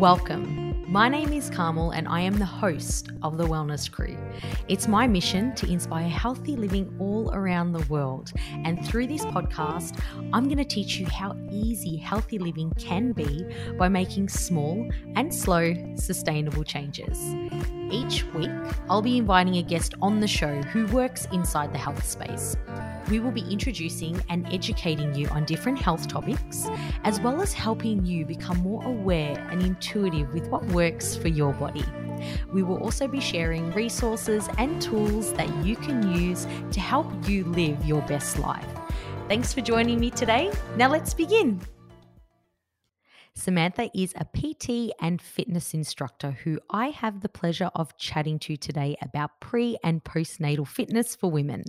Welcome. My name is Carmel and I am the host of the Wellness Crew. It's my mission to inspire healthy living all around the world. And through this podcast, I'm going to teach you how easy healthy living can be by making small and slow sustainable changes. Each week, I'll be inviting a guest on the show who works inside the health space we will be introducing and educating you on different health topics, as well as helping you become more aware and intuitive with what works for your body. We will also be sharing resources and tools that you can use to help you live your best life. Thanks for joining me today. Now let's begin. Samantha is a PT and fitness instructor who I have the pleasure of chatting to today about pre and postnatal fitness for women.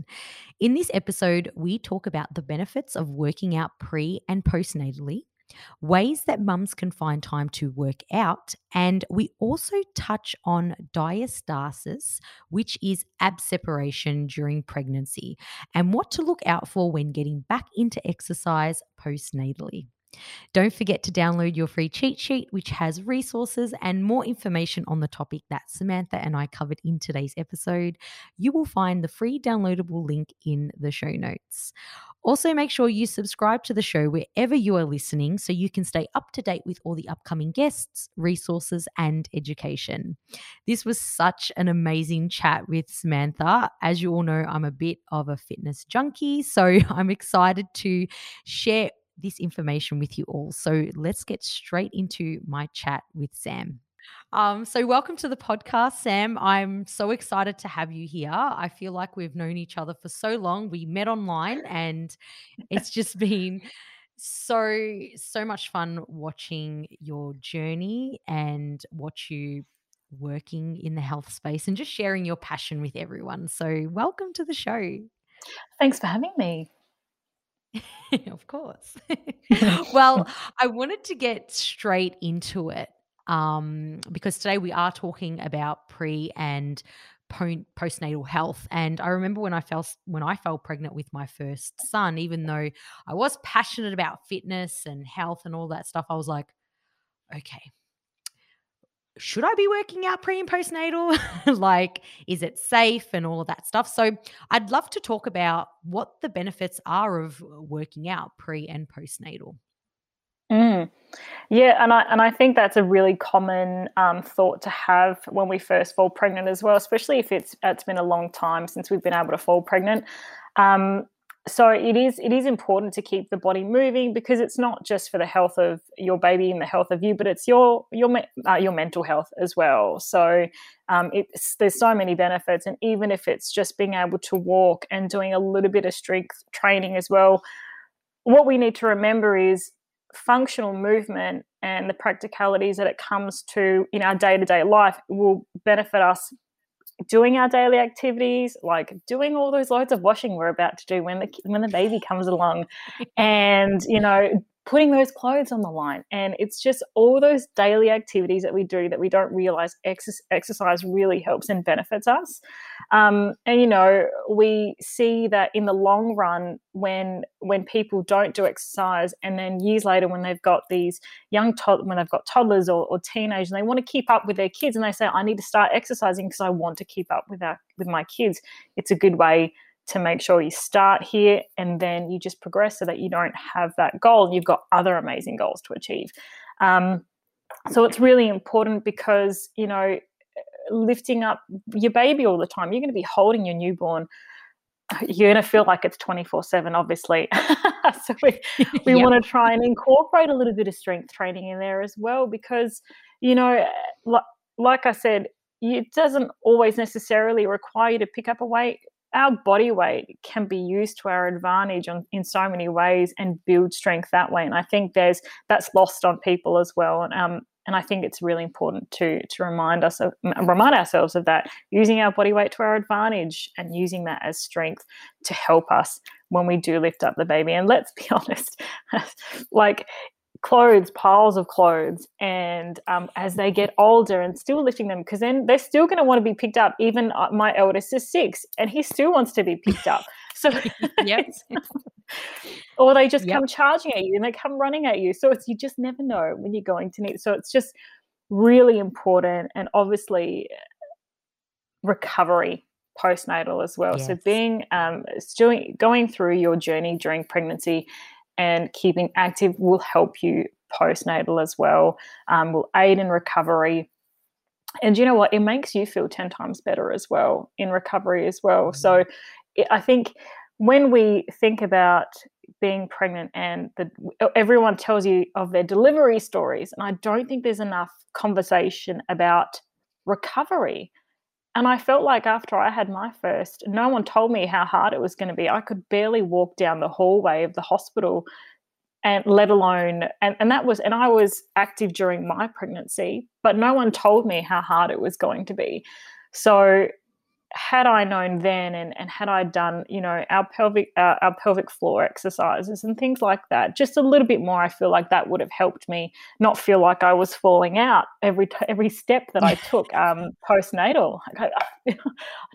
In this episode, we talk about the benefits of working out pre and postnatally, ways that mums can find time to work out, and we also touch on diastasis, which is ab separation during pregnancy, and what to look out for when getting back into exercise postnatally. Don't forget to download your free cheat sheet, which has resources and more information on the topic that Samantha and I covered in today's episode. You will find the free downloadable link in the show notes. Also, make sure you subscribe to the show wherever you are listening so you can stay up to date with all the upcoming guests, resources, and education. This was such an amazing chat with Samantha. As you all know, I'm a bit of a fitness junkie, so I'm excited to share this information with you all. So let's get straight into my chat with Sam. Um, so, welcome to the podcast, Sam. I'm so excited to have you here. I feel like we've known each other for so long. We met online, and it's just been so so much fun watching your journey and watch you working in the health space and just sharing your passion with everyone. So, welcome to the show. Thanks for having me. of course. well, I wanted to get straight into it um, because today we are talking about pre and postnatal health and i remember when i fell when i fell pregnant with my first son even though i was passionate about fitness and health and all that stuff i was like okay should I be working out pre and postnatal? like, is it safe and all of that stuff? So, I'd love to talk about what the benefits are of working out pre and postnatal. Mm. Yeah, and I and I think that's a really common um, thought to have when we first fall pregnant as well, especially if it's it's been a long time since we've been able to fall pregnant. Um, so it is it is important to keep the body moving because it's not just for the health of your baby and the health of you, but it's your your uh, your mental health as well. So um, it's there's so many benefits, and even if it's just being able to walk and doing a little bit of strength training as well, what we need to remember is functional movement and the practicalities that it comes to in our day to day life will benefit us doing our daily activities, like doing all those loads of washing we're about to do when the when the baby comes along, and you know putting those clothes on the line. And it's just all those daily activities that we do that we don't realize ex- exercise really helps and benefits us. Um, and you know, we see that in the long run, when when people don't do exercise, and then years later, when they've got these young when they've got toddlers or, or teenagers, and they want to keep up with their kids, and they say, "I need to start exercising because I want to keep up with our with my kids." It's a good way to make sure you start here and then you just progress so that you don't have that goal. You've got other amazing goals to achieve. Um, so it's really important because, you know, lifting up your baby all the time, you're going to be holding your newborn. You're going to feel like it's 24 7, obviously. so we, we yep. want to try and incorporate a little bit of strength training in there as well because, you know, like, like I said, it doesn't always necessarily require you to pick up a weight our body weight can be used to our advantage on, in so many ways and build strength that way. And I think there's that's lost on people as well. And um, and I think it's really important to to remind us of remind ourselves of that, using our body weight to our advantage and using that as strength to help us when we do lift up the baby. And let's be honest, like clothes, piles of clothes, and um, as they get older and still lifting them, because then they're still going to want to be picked up. Even uh, my eldest is six, and he still wants to be picked up. So, yes, or they just yep. come charging at you and they come running at you. So it's you just never know when you're going to need. So it's just really important and obviously recovery postnatal as well. Yes. So being um, doing going through your journey during pregnancy and keeping active will help you postnatal as well. Um, will aid in recovery. And you know what? It makes you feel 10 times better as well in recovery as well. Mm-hmm. So it, I think when we think about being pregnant and the, everyone tells you of their delivery stories, and I don't think there's enough conversation about recovery. And I felt like after I had my first, no one told me how hard it was going to be. I could barely walk down the hallway of the hospital and let alone and, and that was and I was active during my pregnancy, but no one told me how hard it was going to be. So had I known then and, and had I done, you know, our pelvic uh, our pelvic floor exercises and things like that, just a little bit more, I feel like that would have helped me not feel like I was falling out every every step that I took um, postnatal.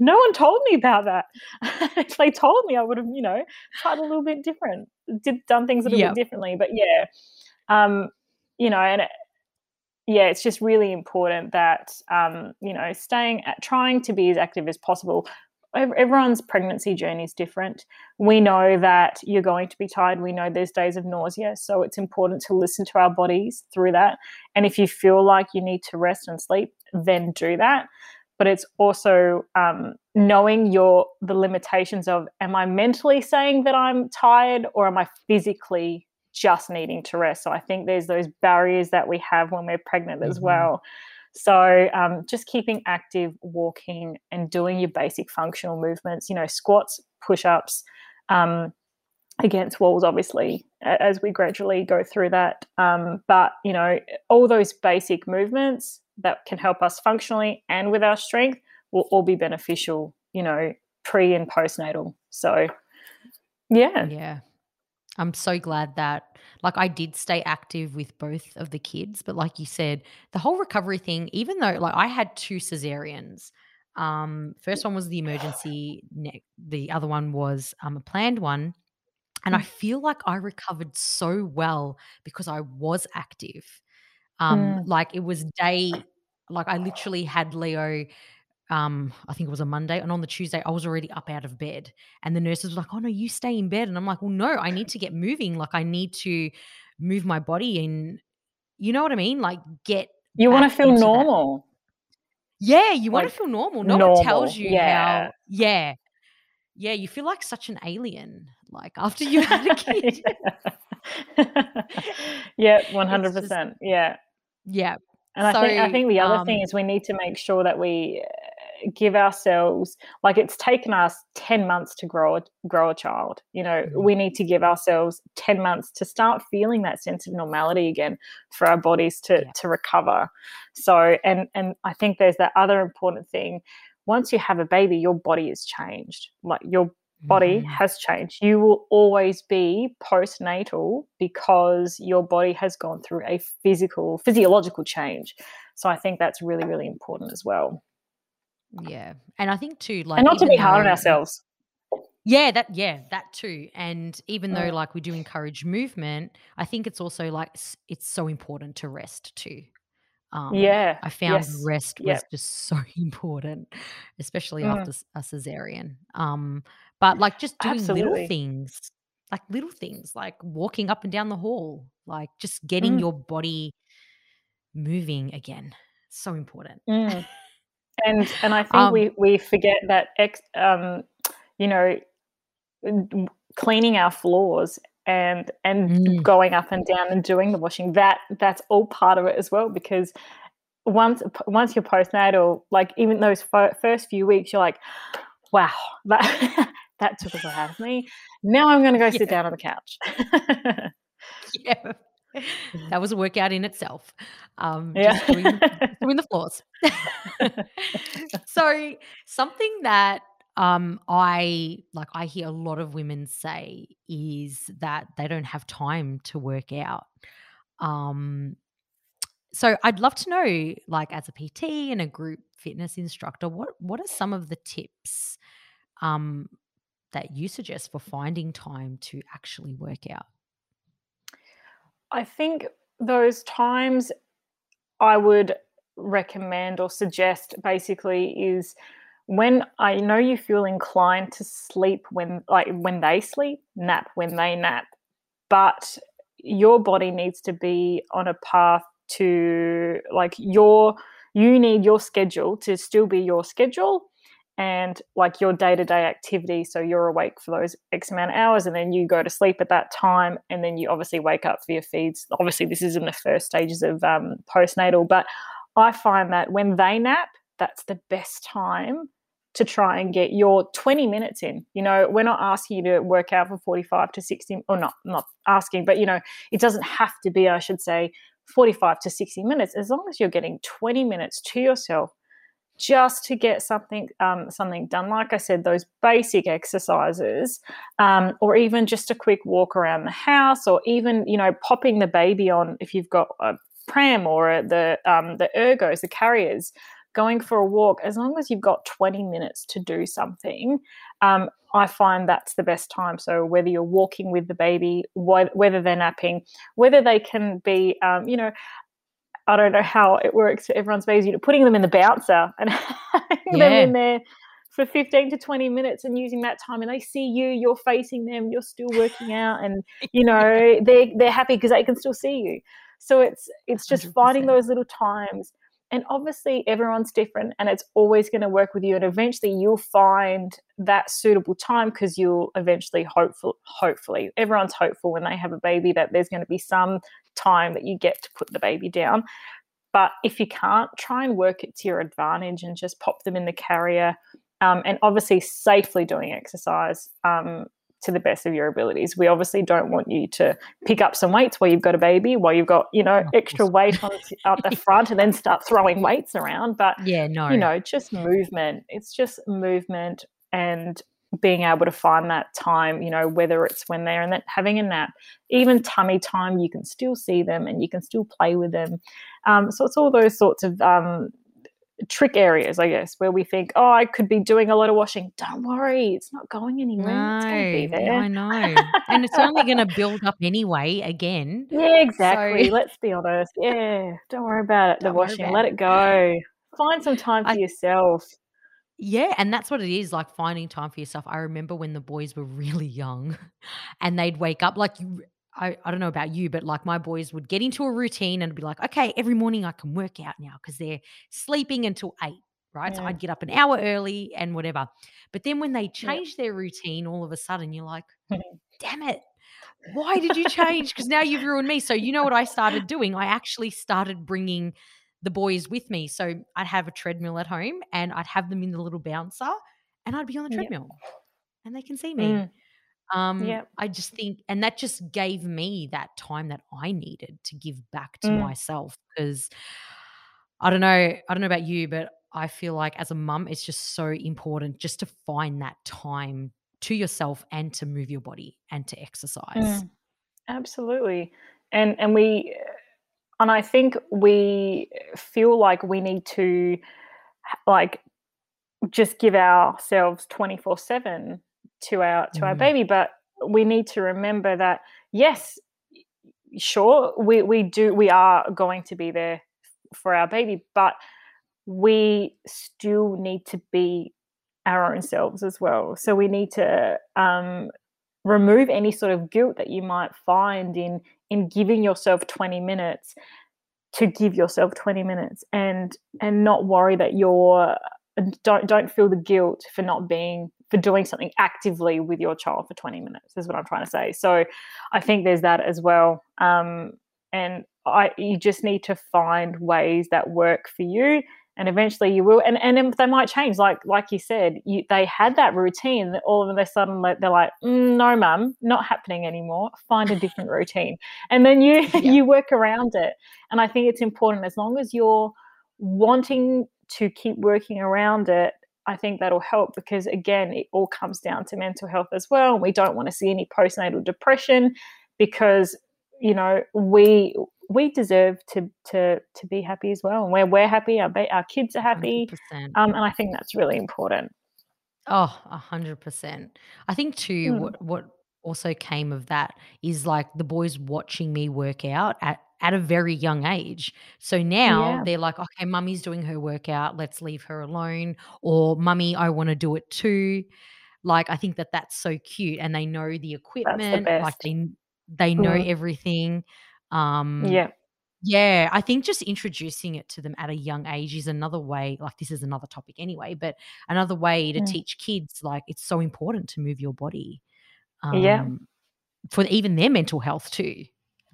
no one told me about that. if they told me, I would have, you know, tried a little bit different, did done things a little yep. bit differently. But yeah, um, you know, and yeah, it's just really important that um, you know staying at trying to be as active as possible. Everyone's pregnancy journey is different. We know that you're going to be tired. We know there's days of nausea, so it's important to listen to our bodies through that. And if you feel like you need to rest and sleep, then do that. But it's also um, knowing your the limitations of: Am I mentally saying that I'm tired, or am I physically just needing to rest. So I think there's those barriers that we have when we're pregnant mm-hmm. as well. So um, just keeping active, walking, and doing your basic functional movements. You know, squats, push-ups. Um, against walls obviously as we gradually go through that um, but you know all those basic movements that can help us functionally and with our strength will all be beneficial you know pre and postnatal so yeah yeah I'm so glad that, like, I did stay active with both of the kids. But, like you said, the whole recovery thing, even though, like, I had two cesareans. Um, first one was the emergency, the other one was um, a planned one. And I mm. feel like I recovered so well because I was active. Um, mm. Like, it was day, like, I literally had Leo um, I think it was a Monday, and on the Tuesday, I was already up out of bed. And the nurses were like, Oh no, you stay in bed. And I'm like, Well, no, I need to get moving. Like, I need to move my body and you know what I mean? Like, get you want to feel normal. That. Yeah, you like, want to feel normal. No normal. one tells you yeah. how, yeah. Yeah, you feel like such an alien, like after you had a kid. yeah, 100%. Just, yeah. Yeah. And so, I think I think the other um, thing is we need to make sure that we give ourselves like it's taken us 10 months to grow a, grow a child you know mm-hmm. we need to give ourselves 10 months to start feeling that sense of normality again for our bodies to yeah. to recover so and and i think there's that other important thing once you have a baby your body is changed like your body mm-hmm. has changed. You will always be postnatal because your body has gone through a physical, physiological change. So I think that's really, really important as well. Yeah. And I think too, like And not to be hard on ourselves. Yeah, that yeah, that too. And even though like we do encourage movement, I think it's also like it's so important to rest too. Um, yeah, I found yes. rest was yep. just so important, especially mm. after a cesarean. Um, but like just doing Absolutely. little things, like little things, like walking up and down the hall, like just getting mm. your body moving again, so important. Mm and and I think um, we we forget that ex, um, you know cleaning our floors and and mm. going up and down and doing the washing that that's all part of it as well because once once you're postnatal like even those first few weeks you're like wow that that took a lot out of me now i'm going to go yeah. sit down on the couch yeah that was a workout in itself. Um, yeah. doing, doing the floors. so something that um, I like, I hear a lot of women say is that they don't have time to work out. Um, so I'd love to know, like, as a PT and a group fitness instructor, what what are some of the tips um, that you suggest for finding time to actually work out? I think those times I would recommend or suggest basically is when I know you feel inclined to sleep when like when they sleep, nap when they nap, but your body needs to be on a path to like your you need your schedule to still be your schedule and like your day-to-day activity so you're awake for those x amount of hours and then you go to sleep at that time and then you obviously wake up for your feeds obviously this is in the first stages of um, postnatal but i find that when they nap that's the best time to try and get your 20 minutes in. You know, we're not asking you to work out for 45 to 60 or not not asking, but you know, it doesn't have to be I should say 45 to 60 minutes as long as you're getting 20 minutes to yourself just to get something um, something done like i said those basic exercises um, or even just a quick walk around the house or even you know popping the baby on if you've got a pram or the um, the ergos the carriers going for a walk, as long as you've got 20 minutes to do something, um, I find that's the best time. So whether you're walking with the baby, wh- whether they're napping, whether they can be, um, you know, I don't know how it works for everyone's babies, you know, putting them in the bouncer and having yeah. them in there for 15 to 20 minutes and using that time and they see you you're facing them you're still working out and you know they're they're happy because they can still see you so it's it's just 100%. finding those little times and obviously, everyone's different and it's always going to work with you. And eventually, you'll find that suitable time because you'll eventually, hopeful, hopefully, everyone's hopeful when they have a baby that there's going to be some time that you get to put the baby down. But if you can't, try and work it to your advantage and just pop them in the carrier. Um, and obviously, safely doing exercise. Um, to the best of your abilities. We obviously don't want you to pick up some weights while you've got a baby, while you've got, you know, extra weight on up the front and then start throwing weights around. But yeah, no. You know, just movement. It's just movement and being able to find that time, you know, whether it's when they're in that having a nap, even tummy time, you can still see them and you can still play with them. Um, so it's all those sorts of um, trick areas, I guess, where we think, oh, I could be doing a lot of washing. Don't worry, it's not going anywhere. No, it's going to be there. I know. and it's only going to build up anyway again. Yeah, exactly. So... Let's be honest. Yeah, don't worry about it. Don't the washing, let it go. Find some time for I... yourself. Yeah, and that's what it is like finding time for yourself. I remember when the boys were really young and they'd wake up like you I, I don't know about you, but like my boys would get into a routine and be like, okay, every morning I can work out now because they're sleeping until eight, right? Yeah. So I'd get up an hour early and whatever. But then when they change yeah. their routine, all of a sudden you're like, damn it. Why did you change? Because now you've ruined me. So, you know what I started doing? I actually started bringing the boys with me. So, I'd have a treadmill at home and I'd have them in the little bouncer and I'd be on the treadmill and they can see me. Mm. Um, yeah. I just think, and that just gave me that time that I needed to give back to mm. myself because I don't know, I don't know about you, but I feel like as a mum, it's just so important just to find that time to yourself and to move your body and to exercise. Mm. Absolutely. And and we and I think we feel like we need to like just give ourselves 24/7 to our to mm. our baby but we need to remember that yes sure we we do we are going to be there for our baby but we still need to be our own selves as well so we need to um, remove any sort of guilt that you might find in in giving yourself 20 minutes to give yourself 20 minutes and and not worry that you're don't don't feel the guilt for not being for doing something actively with your child for 20 minutes is what i'm trying to say. So i think there's that as well um, and i you just need to find ways that work for you and eventually you will and and they might change like like you said you, they had that routine that all of a sudden they're like mm, no mum not happening anymore find a different routine and then you yeah. you work around it and i think it's important as long as you're wanting to keep working around it I think that'll help because again, it all comes down to mental health as well. We don't want to see any postnatal depression because you know we we deserve to to to be happy as well. And where we're happy, our our kids are happy, um, and I think that's really important. Oh, a hundred percent. I think too. Mm. What what also came of that is like the boys watching me work out at at a very young age. So now Yeah. they're like, okay, mummy's doing her workout. Let's leave her alone. Or mummy, I want to do it too. Like, I think that that's so cute. And they know the That's the equipment, like, they, they know Mm. everything. Um, Yeah. yeah, I think just introducing it to them at a young age is another way. Like, this is another topic anyway, but another way to Mm. teach kids, like, it's so important to move your body Yeah. um, for even their mental health too,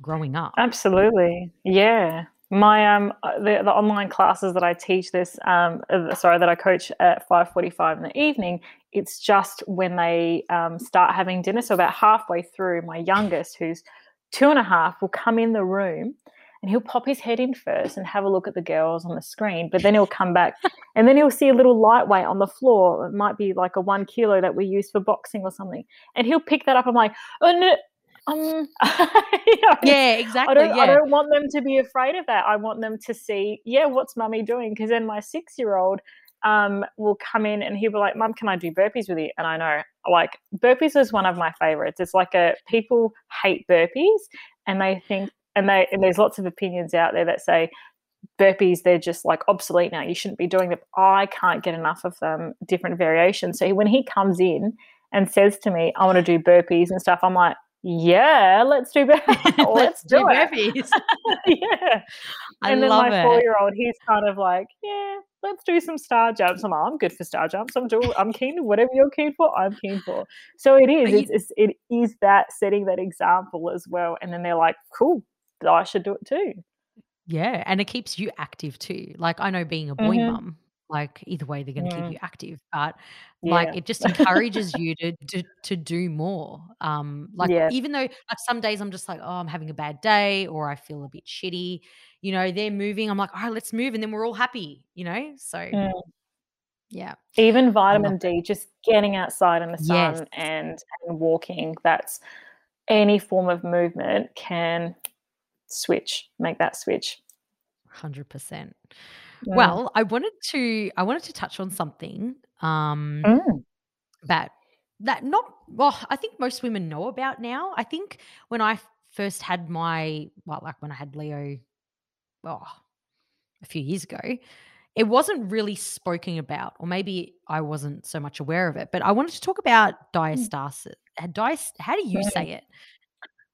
growing up. Absolutely. Yeah. My um uh, the, the online classes that I teach this um uh, sorry that I coach at 5:45 in the evening it's just when they um, start having dinner so about halfway through my youngest who's two and a half will come in the room and he'll pop his head in first and have a look at the girls on the screen but then he'll come back and then he'll see a little lightweight on the floor it might be like a one kilo that we use for boxing or something and he'll pick that up i'm like oh no um, you know, Yeah, I exactly. don't, I don't want them to be afraid of that. I want them to see, yeah, what's mummy doing? Because then my six year old um, will come in and he'll be like, Mum, can I do burpees with you? And I know, like, burpees is one of my favorites. It's like a people hate burpees and they think, and they, and there's lots of opinions out there that say burpees, they're just like obsolete now. You shouldn't be doing them. I can't get enough of them, different variations. So when he comes in and says to me, I want to do burpees and stuff, I'm like, yeah, let's do burpees. let's, do, it. burpees. yeah. I and then love my it. four year old, he's kind of like, yeah, let's do some star jumps. I'm I'm good for star jumps. I'm doing, I'm keen. Whatever you're keen for, I'm keen for. So it is. You- It's, it's, it is that setting that example as well. And then they're like, cool, I should do it too. Yeah, and it keeps you active too. Like I know being a boy Mhm. mum, like either way they're going to keep mm. you active but yeah. like it just encourages you to, to to do more um like yeah. even though like some days i'm just like oh i'm having a bad day or i feel a bit shitty you know they're moving i'm like all right let's move and then we're all happy you know so mm. yeah even vitamin d just getting outside in the sun yes. and and walking that's any form of movement can switch make that switch 100% yeah. Well, I wanted to I wanted to touch on something um mm. that that not well, I think most women know about now. I think when I first had my well, like when I had Leo, oh, a few years ago, it wasn't really spoken about, or maybe I wasn't so much aware of it. But I wanted to talk about hmm. diastasis. Uh, Diast- hmm. how do you say it?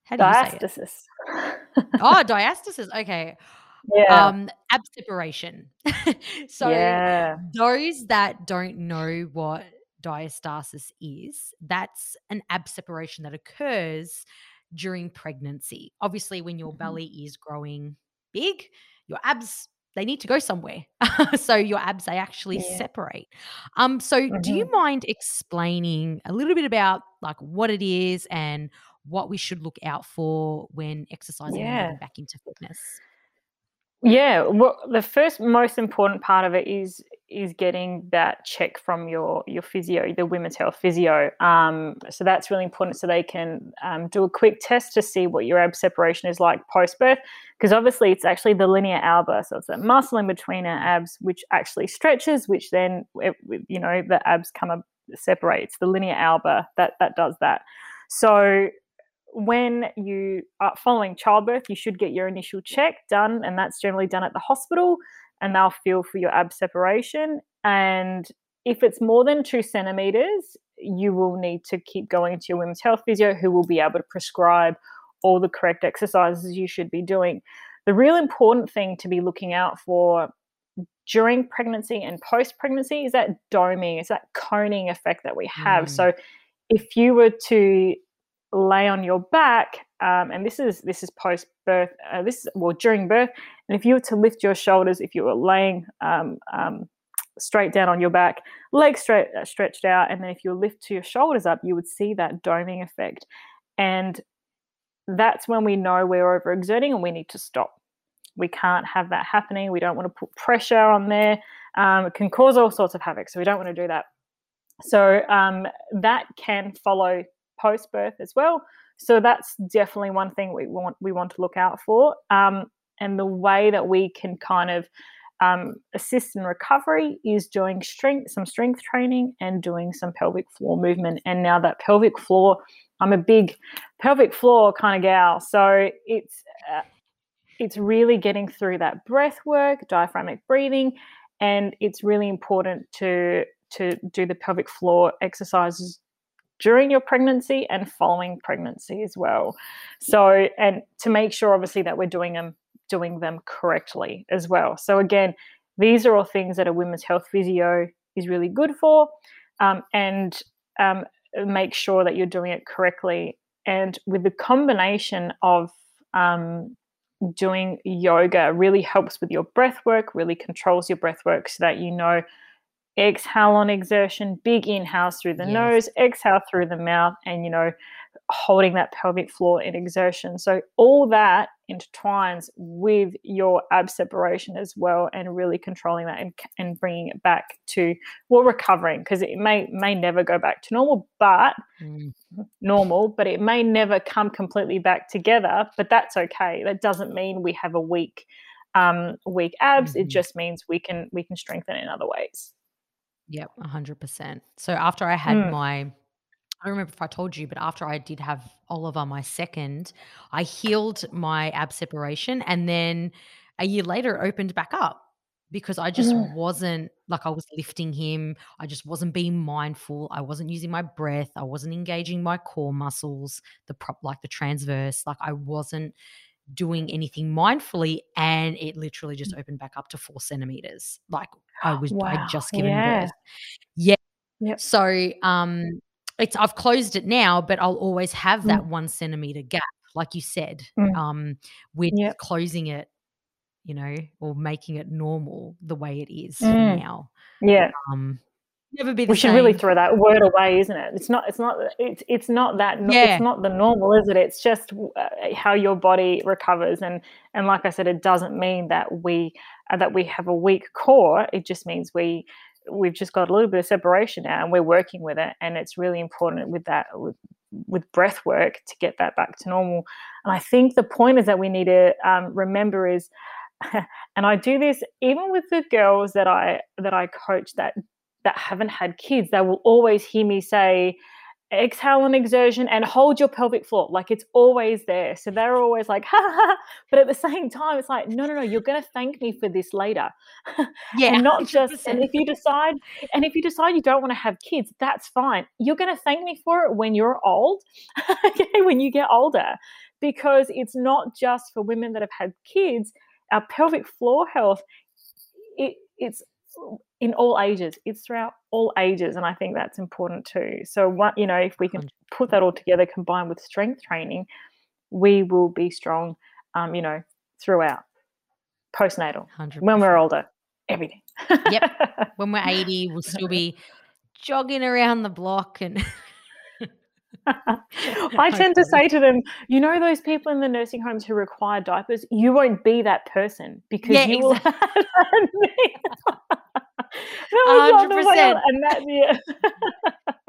How do diastasis. You say it? oh, diastasis. Okay yeah. um ab separation so yeah. those that don't know what diastasis is, that's an ab separation that occurs during pregnancy. Obviously, when your Mhm. belly is growing big, your abs they need to go somewhere. so your abs they actually Yeah. separate. Um so do you mind explaining a little bit about like what it is and what we should look out for when exercising and Yeah. getting back into fitness? Yeah, well, the first most important part of it is is getting that check from your your physio, the women's health physio. Um, so that's really important. So they can um, do a quick test to see what your ab separation is like post birth, because obviously it's actually the linea alba, so it's that muscle in between our abs which actually stretches, which then it, you know the abs come up separates. The linea alba that that does that. So when you are following childbirth, you should get your initial check done, and that's generally done at the hospital, and they'll feel for your ab separation. And if it's more than two centimeters, you will need to keep going to your women's health physio, who will be able to prescribe all the correct exercises you should be doing. The real important thing to be looking out for during pregnancy and post pregnancy is that doming, is that coning effect that we have. Mm. So if you were to lay on your back, um, and this is this is post birth, uh, this is well during birth, and if you were to lift your shoulders, if you were laying um, um, straight down on your back, legs straight uh, stretched out, and then if you lift to your shoulders up, you would see that doming effect, and that's when we know we're overexerting and we need to stop. We can't have that happening. We don't want to put pressure on there. Um, it can cause all sorts of havoc, so we don't want to do that. So um, that can follow post birth as well. So that's definitely one thing we want we want to look out for. Um, and the way that we can kind of um, assist in recovery is doing strength, some strength training, and doing some pelvic floor movement. And now that pelvic floor, I'm a big pelvic floor kind of gal, so it's uh, it's really getting through that breath work, diaphragmic breathing, and it's really important to to do the pelvic floor exercises during your pregnancy and following pregnancy as well. So, and to make sure obviously that we're doing them doing them correctly as well. So again, these are all things that a women's health physio is really good for, um, and um, make sure that you're doing it correctly. And with the combination of um, doing yoga really helps with your breath work, really controls your breath work so that you know exhale on exertion, big inhales through the yes. nose, exhale through the mouth, and you know, holding that pelvic floor in exertion. So all that intertwines with your ab separation as well, and really controlling that and, and bringing it back to well recovering because it may may never go back to normal, but mm. normal, but it may never come completely back together. But that's okay. That doesn't mean we have a weak um, weak abs. Mm-hmm. It just means we can we can strengthen in other ways. Yep, 100%. So after I had mm. my I don't remember if I told you, but after I did have Oliver, my second, I healed my ab separation. And then a year later, it opened back up because I just mm. wasn't like I was lifting him. I just wasn't being mindful. I wasn't using my breath. I wasn't engaging my core muscles, the prop, like the transverse. Like I wasn't doing anything mindfully. And it literally just mm. opened back up to four centimeters. Like I was wow. I just given yeah. birth. Yeah. Yep. So um it's I've closed it now, but I'll always have that mm. one centimeter gap, like you said, mm. um, with yep. closing it, you know, or making it normal the way it is mm. now. Yeah. Um, never be we should really throw that word away isn't it? It's not it's not it's it's not that yeah. it's not the normal is it? It's just uh, how your body recovers. And and like i said it doesn't mean that we uh, that we have a weak core. It just means we we've just got a little bit of separation now and we're working with it. And it's really important with that with, with breath work to get that back to normal. And i think the point is that we need to um, remember is and i do this even with the girls that i that i coach that that haven't had kids they will always hear me say exhale on exertion and hold your pelvic floor like it's always there. So they're always like ha, ha, ha. but at the same time it's like no no no you're going to thank me for this later. Yeah and not just and if you decide and if you decide you don't want to have kids that's fine. You're going to thank me for it when you're old okay when you get older because it's not just for women that have had kids. Our pelvic floor health it, it's in all ages. It's throughout all ages, and I think that's important too. So, what you know, if we can put that all together, combined with strength training, we will be strong. Um, you know, throughout postnatal, 100%. when we're older, everything. yep. When we're eighty, we'll still be jogging around the block and. I tend to say to them, you know, those people in the nursing homes who require diapers, you won't be that person because yeah, you exactly. will hundred percent, and that yeah,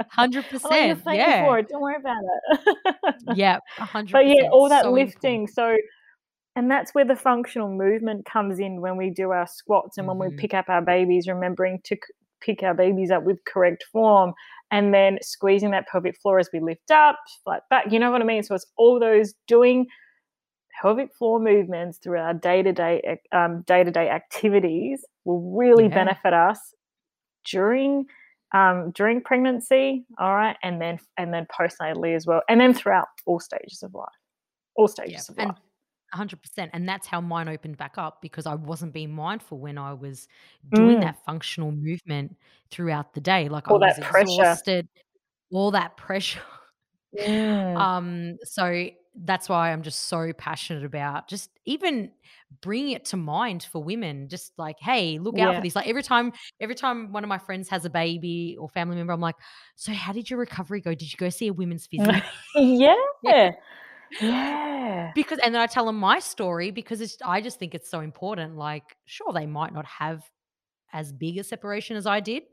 hundred percent, yeah. For it. Don't worry about it. yeah, hundred. But yeah, all that so lifting. Important. So, and that's where the functional movement comes in when we do our squats and mm-hmm. when we mm-hmm. pick up our babies, remembering to pick our babies up with correct form and then squeezing that pelvic floor as we lift up, flat back. You know what I mean? So it's all those doing pelvic floor movements through our day-to-day um, day-to-day activities will really yeah. benefit us during um, during pregnancy all right and then and then postnatally as well and then throughout all stages of life all stages yeah. of life 100% and that's how mine opened back up because i wasn't being mindful when i was doing mm. that functional movement throughout the day like all i was that exhausted pressure. all that pressure mm. um so that's why I'm just so passionate about just even bringing it to mind for women. Just like, hey, look out for this. Like every time, every time one of my friends has a baby or family member, I'm like, so how did your recovery go? Did you go see a women's physio? yeah. yeah. Yeah. Because and then I tell them my story because it's I just think it's so important. Like, sure, they might not have as big a separation as I did,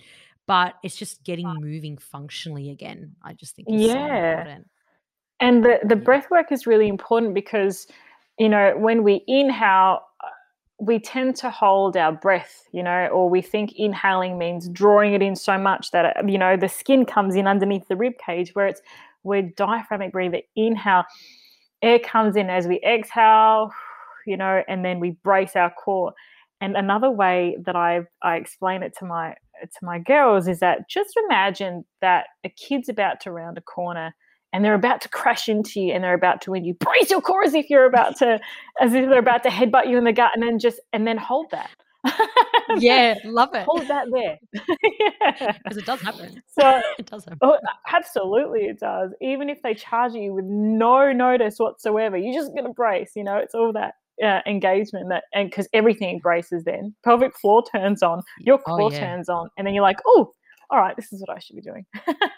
but it's just getting moving functionally again. I just think yeah. So important. And the, the breath work is really important because, you know, when we inhale, uh, we tend to hold our breath, you know, or we think inhaling means drawing it in so much that, uh, you know, the skin comes in underneath the rib cage where it's, we're diaphragmic breathing. Inhale, air comes in as we exhale, you know, and then we brace our core. And another way that I I explain it to my to my girls is that just imagine that a kid's about to round a corner and they're about to crash into you and they're about to win you. Brace your core as if you're about to, as if they're about to headbutt you in the gut, and then just and then hold that. yeah, love it. Hold that there. Because it does happen. So it does happen. Oh, absolutely, it does. Even if they charge you with no notice whatsoever, you're just going to brace. You know, it's all that uh, engagement that, and because everything braces, then pelvic floor turns on, your Oh, core yeah. turns on, and then you're like, oh, all right, this is what I should be doing.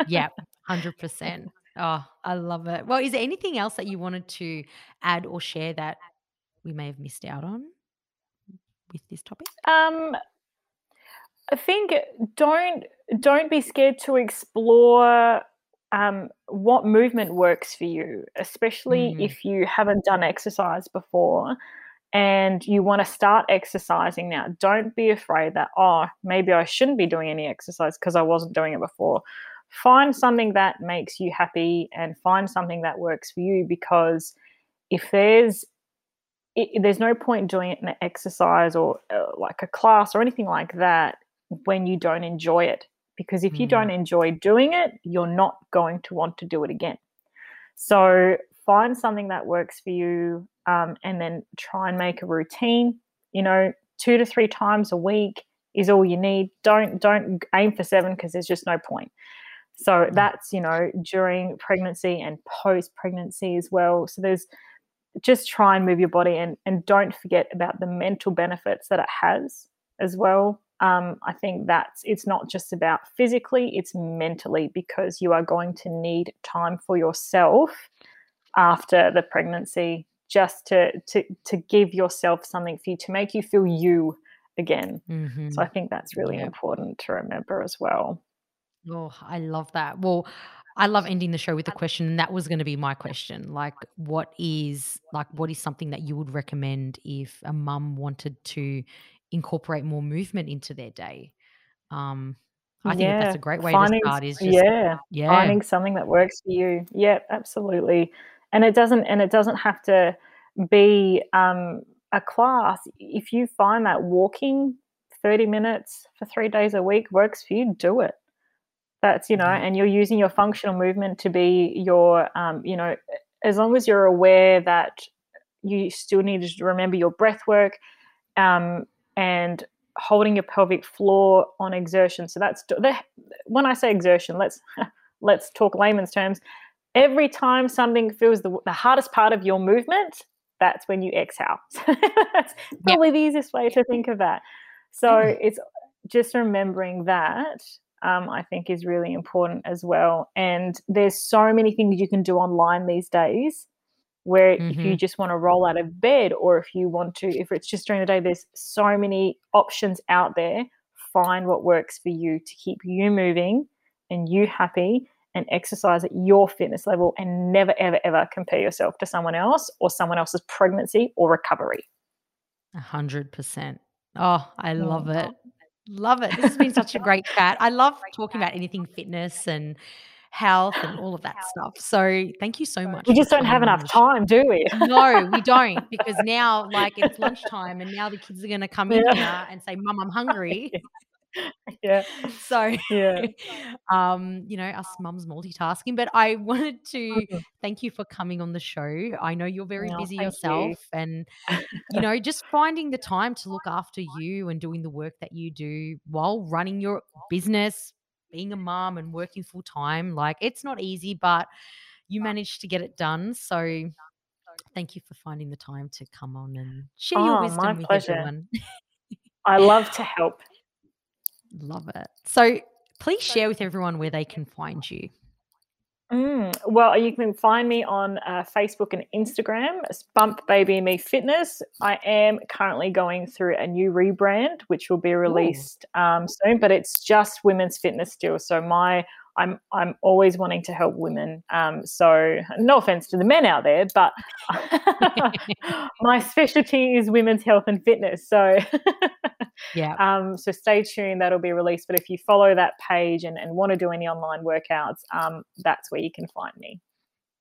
Yeah, 100%. Oh, I love it. Well, is there anything else that you wanted to add or share that we may have missed out on with this topic? Um, I think don't don't be scared to explore um, what movement works for you, especially Mm. if you haven't done exercise before and you want to start exercising now. Don't be afraid that oh maybe I shouldn't be doing any exercise because I wasn't doing it before. Find something that makes you happy and find something that works for you because if there's it, there's no point doing an exercise or uh, like a class or anything like that when you don't enjoy it because if you Mm. don't enjoy doing it you're not going to want to do it again. So find something that works for you um, and then try and make a routine. You know two to three times a week is all you need. Don't don't aim for seven because there's just no point so that's you know during pregnancy and post pregnancy as well. So there's just try and move your body and and don't forget about the mental benefits that it has as well. Um, i think that's it's not just about physically it's mentally because you are going to need time for yourself after the pregnancy just to to to give yourself something for you to make you feel you again. Mhm. so i think that's really Yeah. important to remember as well Oh, I love that. Well, I love ending the show with a question, and that was going to be my question. Like, what is like what is something that you would recommend if a mum wanted to incorporate more movement into their day? Um, I think that that's a great way finding to start. Is just yeah yeah, finding something that works for you yeah absolutely and it doesn't and it doesn't have to be um, a class if you find that walking 30 minutes for three days a week works for you do it that's you know Yeah. and you're using your functional movement to be your um, you know as long as you're aware that you still need to remember your breath work um, and holding your pelvic floor on exertion. So that's the, when i say exertion let's let's talk layman's terms. Every time something feels the, the hardest part of your movement that's when you exhale. That's probably the easiest way to think of that. So it's just remembering that um, i think is really important as well and there's so many things you can do online these days where if you Mhm. just want to roll out of bed or if you want to if it's just during the day there's so many options out there find what works for you to keep you moving and you happy and exercise at your fitness level and never ever ever compare yourself to someone else or someone else's pregnancy or recovery a hundred percent. Oh, I love it. Love it. This has been such a great chat. I love talking about anything fitness and health and all of that stuff. So thank you so much. we just don't have enough time do we No, we don't because now, like, it's lunchtime and now the kids are going to come in here and say, Mum, I'm hungry. yeah So, yeah um, you know, us mums multitasking. But I wanted to Mhm. thank you for coming on the show. I know you're very No, busy yourself you. and, you know, just finding the time to look after you and doing the work that you do while running your business, being a mom and working full time. Like, it's not easy, but you managed to get it done. So, thank you for finding the time to come on and share your oh my wisdom with pleasure everyone. i love to help Love it. So, please share with everyone where they can find you. Mm, well, you can find me on uh, Facebook and Instagram Bump Baby Me Fitness. I am currently going through a new rebrand, which will be released um, soon, but it's just women's fitness still. So my I'm I'm always wanting to help women. Um, so no offense to the men out there, but my specialty is women's health and fitness. So Yeah. um, so stay tuned, that'll be released. But if you follow that page and, and want to do any online workouts, um, that's where you can find me.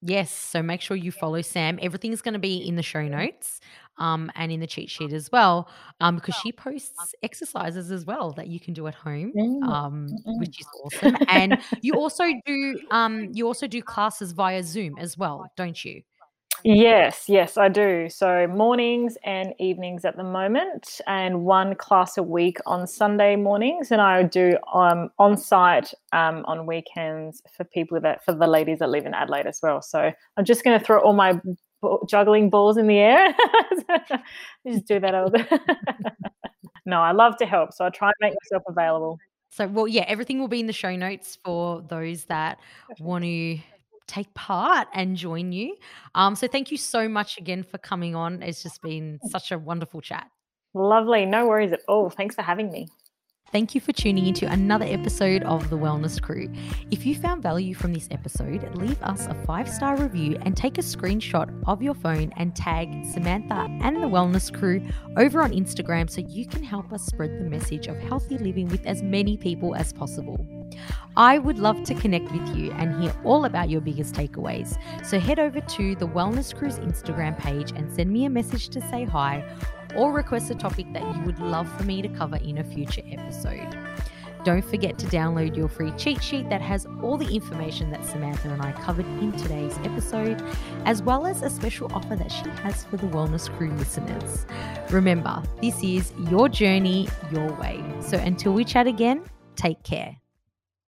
Yes. So make sure you follow Sam. Everything's going to be in the show notes. Um, and in the cheat sheet as well, um, because she posts exercises as well that you can do at home, Mm, um, which is awesome. And you also do um, you also do classes via Zoom as well, don't you? Yes, yes, I do. So mornings and evenings at the moment, and one class a week on Sunday mornings, and I do um, on site um, on weekends for people that for the ladies that live in Adelaide as well. So I'm just going to throw all my juggling balls in the air. just do that all the. no, I love to help, so I try and make myself available. So, well, yeah, everything will be in the show notes for those that want to take part and join you. Um, so, thank you so much again for coming on. It's just been such a wonderful chat. Lovely, no worries at all. Thanks for having me. Thank you for tuning into another episode of The Wellness Crew. If you found value from this episode, leave us a five star review and take a screenshot of your phone and tag Samantha and The Wellness Crew over on Instagram so you can help us spread the message of healthy living with as many people as possible. I would love to connect with you and hear all about your biggest takeaways. So head over to the Wellness Crew's Instagram page and send me a message to say hi or request a topic that you would love for me to cover in a future episode. Don't forget to download your free cheat sheet that has all the information that Samantha and I covered in today's episode, as well as a special offer that she has for the Wellness Crew listeners. Remember, this is your journey, your way. So until we chat again, take care.